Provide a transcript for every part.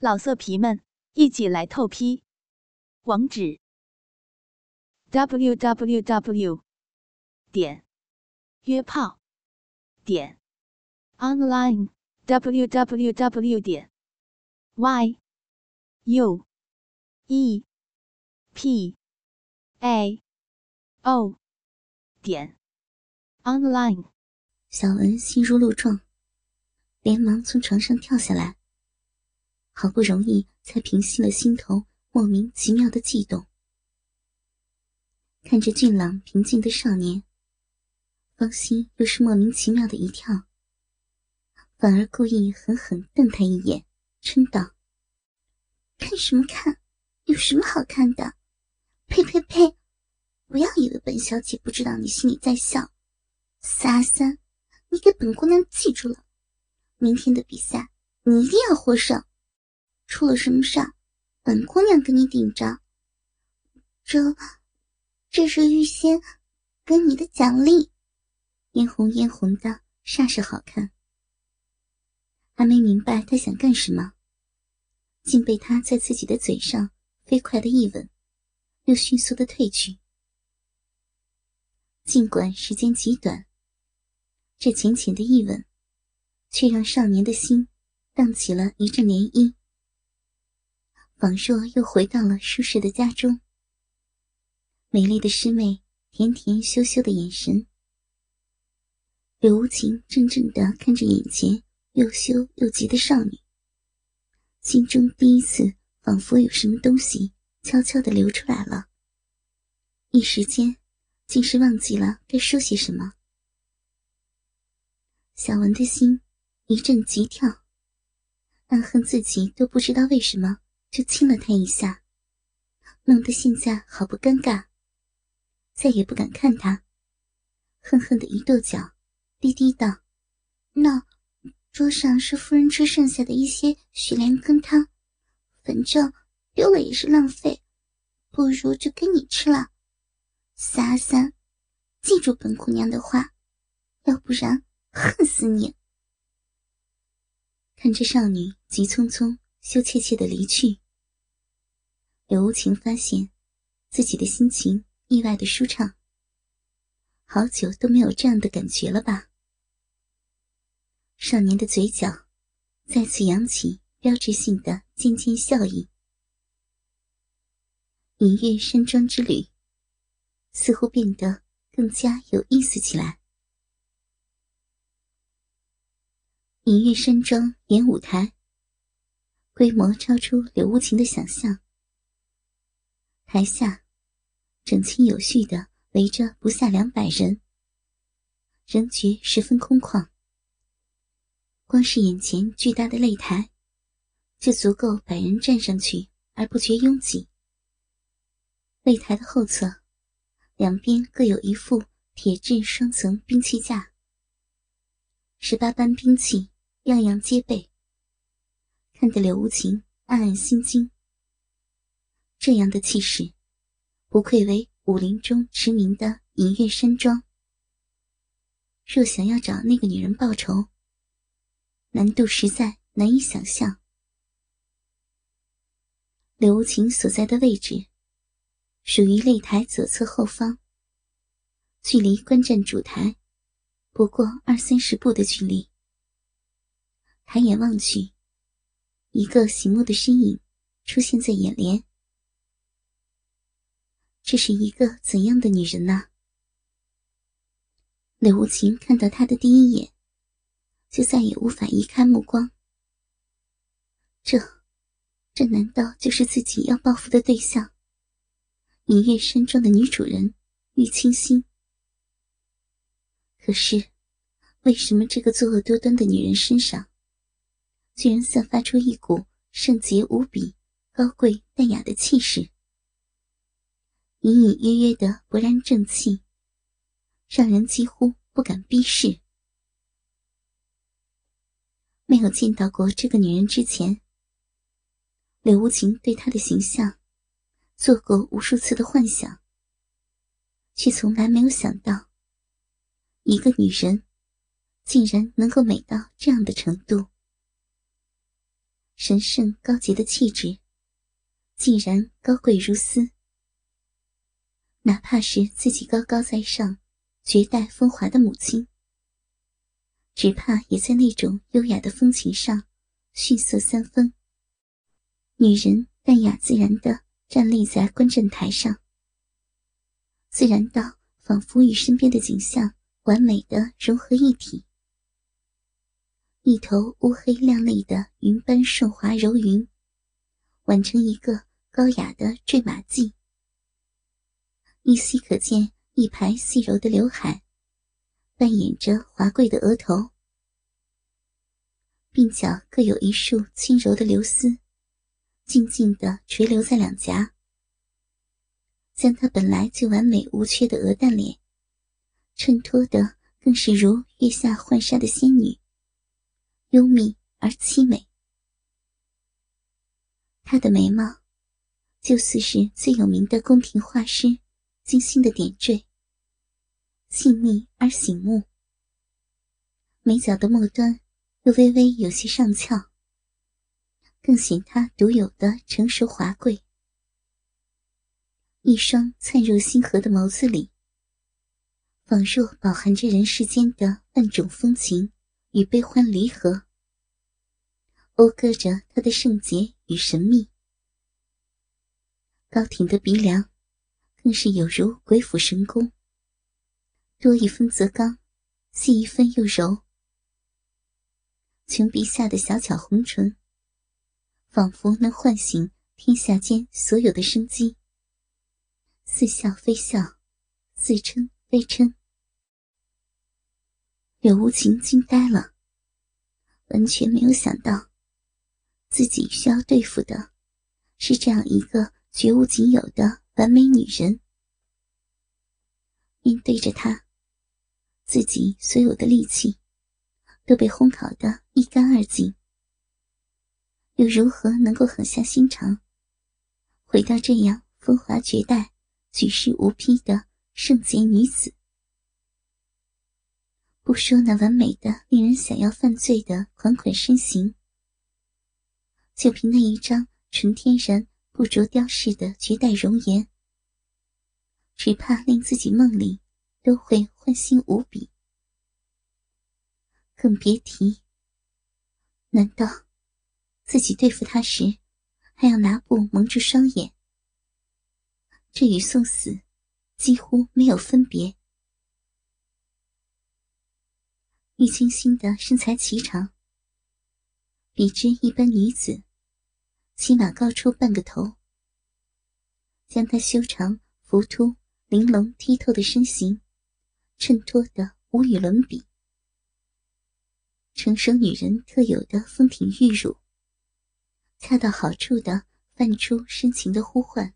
老色皮们，一起来透批！网址：w w w 点约炮点 online w w w 点 y u e p a o 点 online。小文心如鹿撞，连忙从床上跳下来。好不容易才平息了心头莫名其妙的悸动，看着俊朗平静的少年，芳心又是莫名其妙的一跳，反而故意狠狠瞪他一眼，嗔道：“看什么看？有什么好看的？呸呸呸！不要以为本小姐不知道你心里在笑。阿三，你给本姑娘记住了，明天的比赛你一定要获胜。”出了什么事儿，本姑娘跟你顶着。这，这是预先给你的奖励，嫣红嫣红的，煞是好看。还没明白他想干什么，竟被他在自己的嘴上飞快的一吻，又迅速的退去。尽管时间极短，这浅浅的一吻，却让少年的心荡起了一阵涟漪。仿若又回到了舒适的家中。美丽的师妹甜甜羞羞的眼神，柳无情怔怔的看着眼前又羞又急的少女，心中第一次仿佛有什么东西悄悄的流出来了。一时间，竟是忘记了该说些什么。小文的心一阵急跳，暗恨自己都不知道为什么。就亲了他一下，弄得现在好不尴尬，再也不敢看他，恨恨的一跺脚，低低道：“那桌上是夫人吃剩下的一些雪莲羹汤，反正丢了也是浪费，不如就给你吃了。三阿三，记住本姑娘的话，要不然恨死你！”看着少女急匆匆。羞怯怯的离去，柳无情发现自己的心情意外的舒畅。好久都没有这样的感觉了吧？少年的嘴角再次扬起标志性的渐渐笑意。隐月山庄之旅似乎变得更加有意思起来。隐月山庄演舞台。规模超出柳无情的想象。台下整齐有序的围着不下两百人，人觉十分空旷。光是眼前巨大的擂台，就足够百人站上去而不觉拥挤。擂台的后侧，两边各有一副铁质双层兵器架，十八般兵器，样样皆备。看得柳无情暗暗心惊。这样的气势，不愧为武林中驰名的隐月山庄。若想要找那个女人报仇，难度实在难以想象。柳无情所在的位置，属于擂台左侧后方，距离观战主台不过二三十步的距离。抬眼望去。一个醒目的身影出现在眼帘，这是一个怎样的女人呢？柳无情看到她的第一眼，就再也无法移开目光。这，这难道就是自己要报复的对象——明月山庄的女主人玉清心？可是，为什么这个作恶多端的女人身上？居然散发出一股圣洁无比、高贵淡雅的气势，隐隐约约的勃然正气，让人几乎不敢逼视。没有见到过这个女人之前，柳无情对她的形象做过无数次的幻想，却从来没有想到，一个女人竟然能够美到这样的程度。神圣高洁的气质，竟然高贵如斯。哪怕是自己高高在上、绝代风华的母亲，只怕也在那种优雅的风情上逊色三分。女人淡雅自然的站立在观阵台上，自然到仿佛与身边的景象完美的融合一体。一头乌黑亮丽的云般顺滑柔云，挽成一个高雅的坠马髻。依稀可见一排细柔的刘海，扮演着华贵的额头，鬓角各有一束轻柔的流丝，静静的垂留在两颊，将她本来就完美无缺的鹅蛋脸，衬托的更是如月下浣纱的仙女。幽密而凄美，她的眉毛，就似是最有名的宫廷画师精心的点缀，细腻而醒目。眉角的末端又微微有些上翘，更显她独有的成熟华贵。一双灿若星河的眸子里，仿若饱含着人世间的万种风情。与悲欢离合，讴歌着他的圣洁与神秘。高挺的鼻梁，更是有如鬼斧神工。多一分则刚，细一分又柔。琼鼻下的小巧红唇，仿佛能唤醒天下间所有的生机。似笑非笑，似嗔非嗔。柳无情惊呆了，完全没有想到，自己需要对付的是这样一个绝无仅有的完美女人。面对着她，自己所有的力气都被烘烤的一干二净，又如何能够狠下心肠，回到这样风华绝代、举世无匹的圣洁女子？不说那完美的、令人想要犯罪的款款身形，就凭那一张纯天然、不着雕饰的绝代容颜，只怕令自己梦里都会欢欣无比。更别提，难道自己对付他时，还要拿布蒙住双眼？这与送死几乎没有分别。玉清心的身材颀长，比之一般女子，起码高出半个头，将她修长、浮凸、玲珑、剔透的身形衬托得无与伦比。成熟女人特有的丰挺玉乳，恰到好处的泛出深情的呼唤。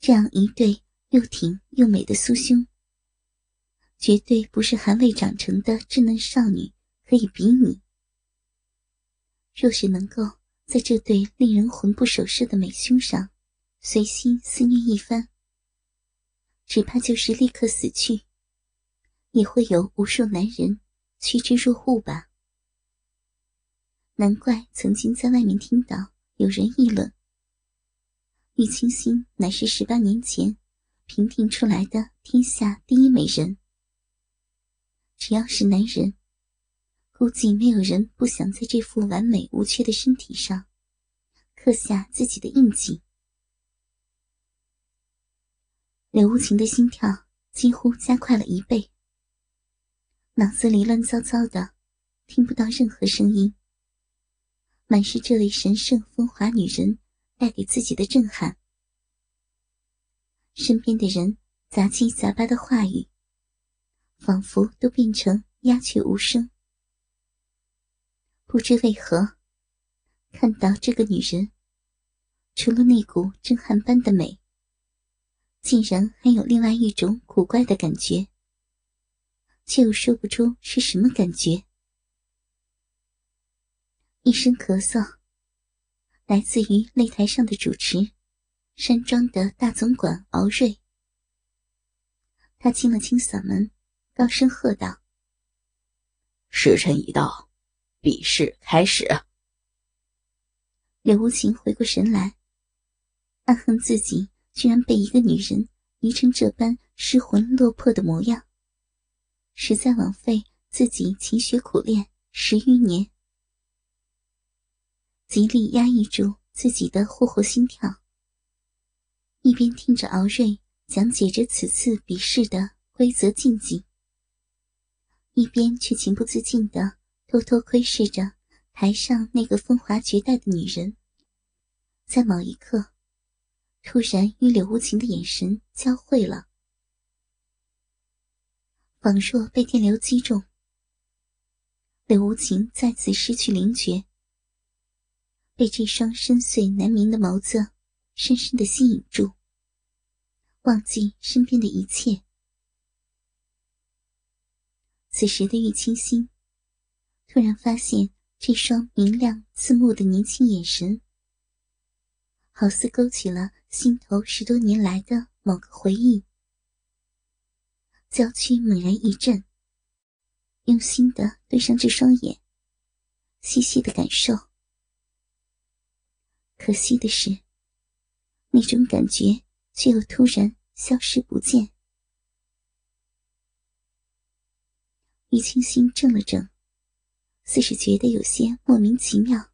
这样一对又挺又美的酥胸。绝对不是还未长成的稚嫩少女可以比拟。若是能够在这对令人魂不守舍的美胸上随心肆虐一番，只怕就是立刻死去，也会有无数男人趋之若鹜吧。难怪曾经在外面听到有人议论，玉清心乃是十八年前评定出来的天下第一美人。只要是男人，估计没有人不想在这副完美无缺的身体上刻下自己的印记。柳无情的心跳几乎加快了一倍，脑子里乱糟糟的，听不到任何声音，满是这位神圣风华女人带给自己的震撼。身边的人杂七杂八的话语。仿佛都变成鸦雀无声。不知为何，看到这个女人，除了那股震撼般的美，竟然还有另外一种古怪的感觉，却又说不出是什么感觉。一声咳嗽，来自于擂台上的主持，山庄的大总管敖瑞。他清了清嗓门。高声喝道：“时辰已到，比试开始。”柳无情回过神来，暗恨自己居然被一个女人迷成这般失魂落魄的模样，实在枉费自己勤学苦练十余年。极力压抑住自己的霍霍心跳，一边听着敖瑞讲解着此次比试的规则禁忌，一边却情不自禁的偷偷窥视着。台上那个风华绝代的女人，在某一刻，突然与柳无情的眼神交汇了，仿若被电流击中。柳无情再次失去灵觉，被这双深邃难明的眸子深深的吸引住，忘记身边的一切。此时的玉清心突然发现。这双明亮刺目的年轻眼神，好似勾起了心头十多年来的某个回忆。娇躯猛然一震，用心的对上这双眼，细细的感受。可惜的是，那种感觉却又突然消失不见。玉清心怔了怔。似是觉得有些莫名其妙，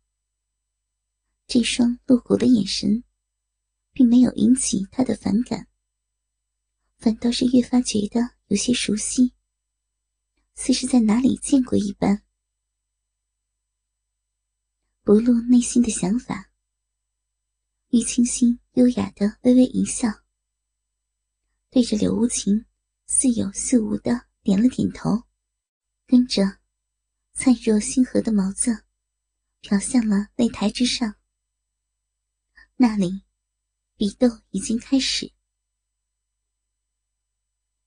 这双露骨的眼神，并没有引起他的反感，反倒是越发觉得有些熟悉，似是在哪里见过一般。不露内心的想法，玉清心优雅的微微一笑，对着柳无情似有似无的点了点头，跟着。灿若星河的眸子，瞟向了擂台之上。那里，比斗已经开始。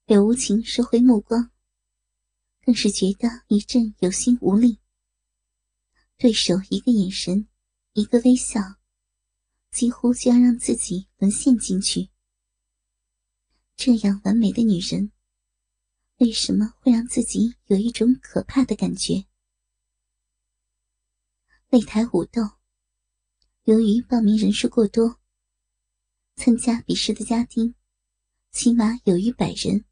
柳无情收回目光，更是觉得一阵有心无力。对手一个眼神，一个微笑，几乎就要让自己沦陷进去。这样完美的女人，为什么会让自己有一种可怕的感觉？擂台武斗，由于报名人数过多，参加比试的家丁起码有逾百人，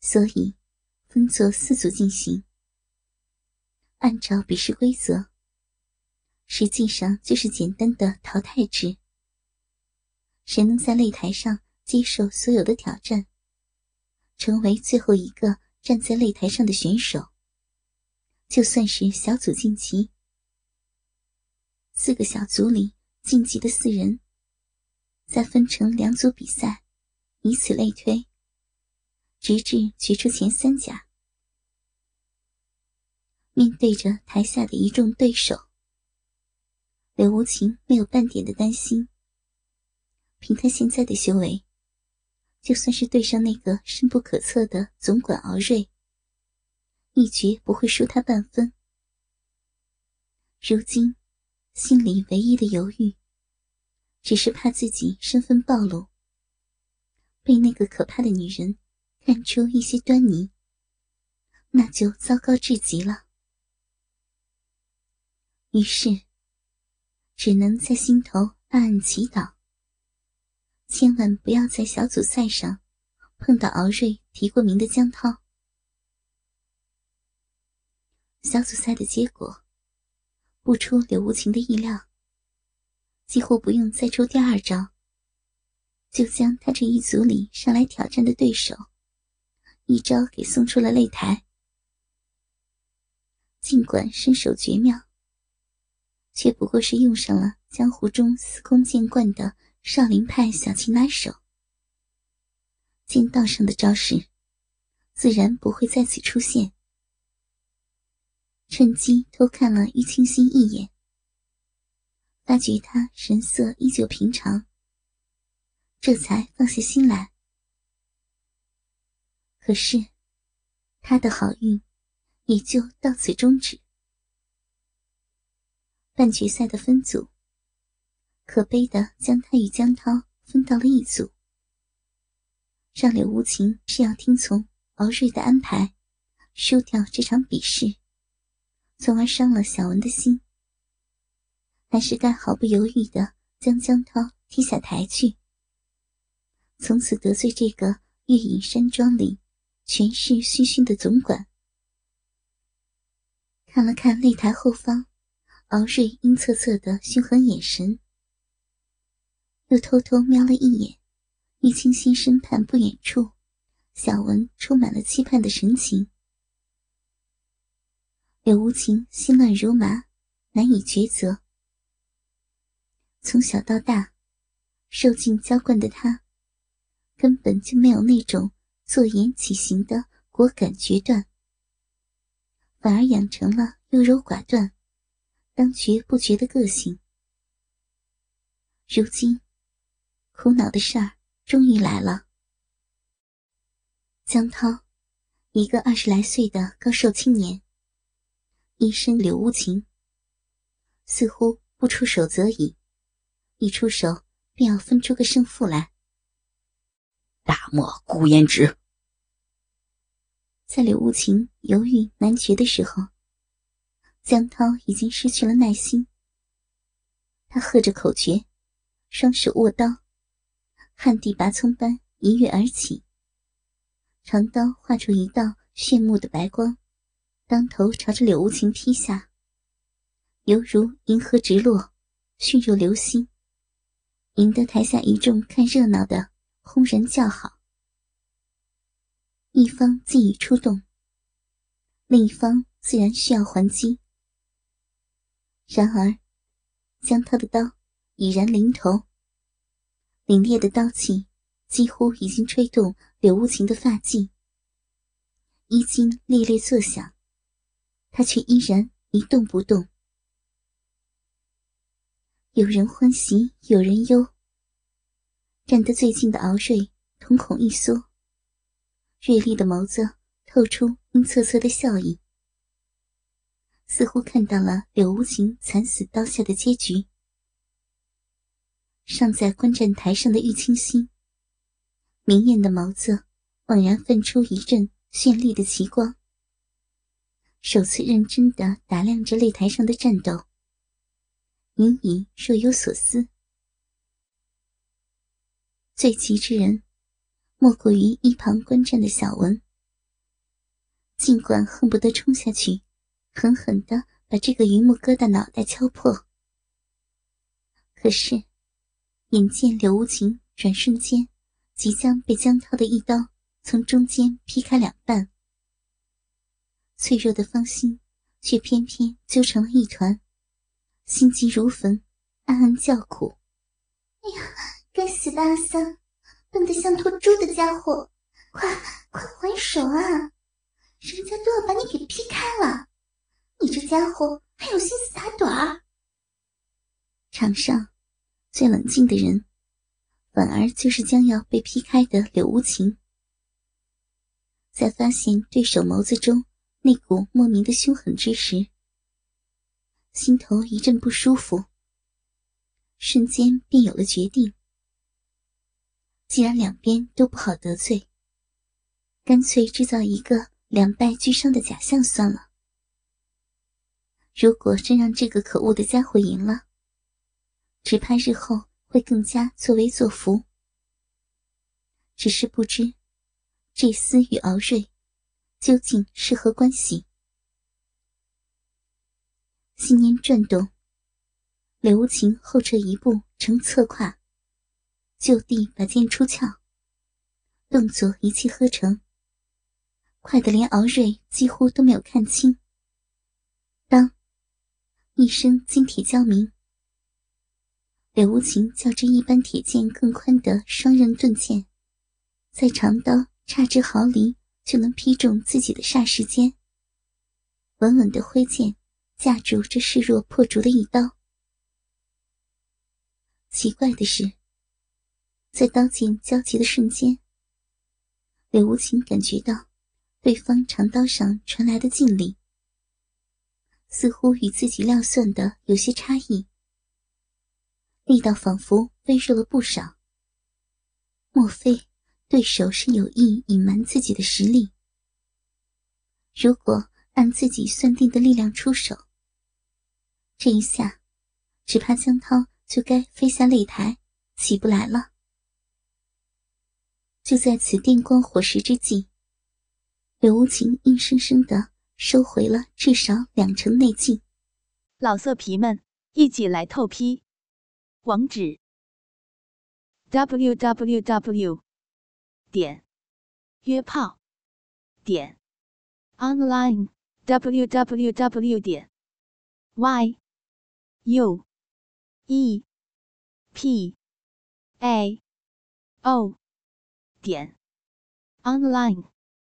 所以分作四组进行。按照比试规则，实际上就是简单的淘汰制。谁能在擂台上接受所有的挑战，成为最后一个站在擂台上的选手，就算是小组晋级。四个小组里晋级的四人，再分成两组比赛，以此类推，直至决出前三甲。面对着台下的一众对手，柳无情没有半点的担心。凭他现在的修为，就算是对上那个深不可测的总管敖瑞，一决不会输他半分。如今。心里唯一的犹豫，只是怕自己身份暴露，被那个可怕的女人看出一些端倪，那就糟糕至极了。于是，只能在心头暗暗祈祷，千万不要在小组赛上碰到敖瑞提过名的江涛。小组赛的结果。不出柳无情的意料，几乎不用再出第二招，就将他这一组里上来挑战的对手一招给送出了擂台。尽管身手绝妙，却不过是用上了江湖中司空见惯的少林派小擒拿手。剑道上的招式，自然不会再次出现。趁机偷看了玉清心一眼，发觉他神色依旧平常，这才放下心来。可是，他的好运也就到此终止。半决赛的分组，可悲的将他与江涛分到了一组，让柳无情是要听从敖瑞的安排，输掉这场比试。从而伤了小文的心。还是该毫不犹豫的将江涛踢下台去，从此得罪这个月隐山庄里权势熏熏的总管。看了看擂台后方，敖瑞阴恻恻的凶狠眼神，又偷偷瞄了一眼玉清心身畔不远处，小文充满了期盼的神情。柳无情心乱如麻，难以抉择。从小到大，受尽娇惯的他，根本就没有那种坐言起行的果敢决断。反而养成了优柔寡断、当决不决的个性。如今，苦恼的事儿终于来了。江涛，一个二十来岁的高瘦青年，一身柳无情，似乎不出手则已，一出手便要分出个胜负来。大漠孤烟直。在柳无情犹豫难决的时候，江涛已经失去了耐心。他喝着口诀，双手握刀，旱地拔葱般一跃而起，长刀划出一道炫目的白光，当头朝着柳无情劈下，犹如银河直落，迅若流星，引得台下一众看热闹的轰然叫好。一方既已出动，另一方自然需要还击。然而，将他的刀已然临头，凛冽的刀气几乎已经吹动柳无情的发髻，衣襟猎猎作响，他却依然一动不动。有人欢喜，有人忧。站得最近的敖瑞瞳孔一缩。锐利的眸子透出阴恻恻的笑意，似乎看到了柳无情惨死刀下的结局。尚在观战台上的玉清心，明艳的眸子猛然泛出一阵绚丽的奇光，首次认真的打量着擂台上的战斗，隐隐若有所思。最急之人。莫过于一旁观战的小文，尽管恨不得冲下去，狠狠的把这个榆木疙瘩脑袋敲破，可是眼见柳无情转瞬间即将被江涛的一刀从中间劈开两半，脆弱的芳心却偏偏揪成了一团，心急如焚，暗暗叫苦：“哎呀，该死的阿三！”笨得像头猪的家伙，快快还手啊！人家都要把你给劈开了，你这家伙还有心思打盹儿？场上最冷静的人，反而就是将要被劈开的柳无情。在发现对手眸子中那股莫名的凶狠之时，心头一阵不舒服，瞬间便有了决定。既然两边都不好得罪，干脆制造一个两败俱伤的假象算了。如果真让这个可恶的家伙赢了，只怕日后会更加作威作福。只是不知这厮与敖瑞究竟是何关系？心念转动，柳无情后撤一步，呈侧胯。就地把剑出鞘，动作一气呵成，快得连敖瑞几乎都没有看清。当一声金铁交鸣，柳无情较这一般铁剑更宽的双刃钝剑，在长刀差之毫厘就能劈中自己的霎时间，稳稳的挥剑架住这势若破竹的一刀。奇怪的是。在刀剑交集的瞬间，柳无情感觉到对方长刀上传来的劲力，似乎与自己料算的有些差异，力道仿佛微弱了不少。莫非对手是有意隐瞒自己的实力？如果按自己算定的力量出手，这一下只怕江涛就该飞下擂台，起不来了。就在此电光火石之际，刘无情硬生生的收回了至少两成内劲。老色皮们，一起来透批！网址：w w w 点约炮点 online w w w 点 y u e p a o 点 online。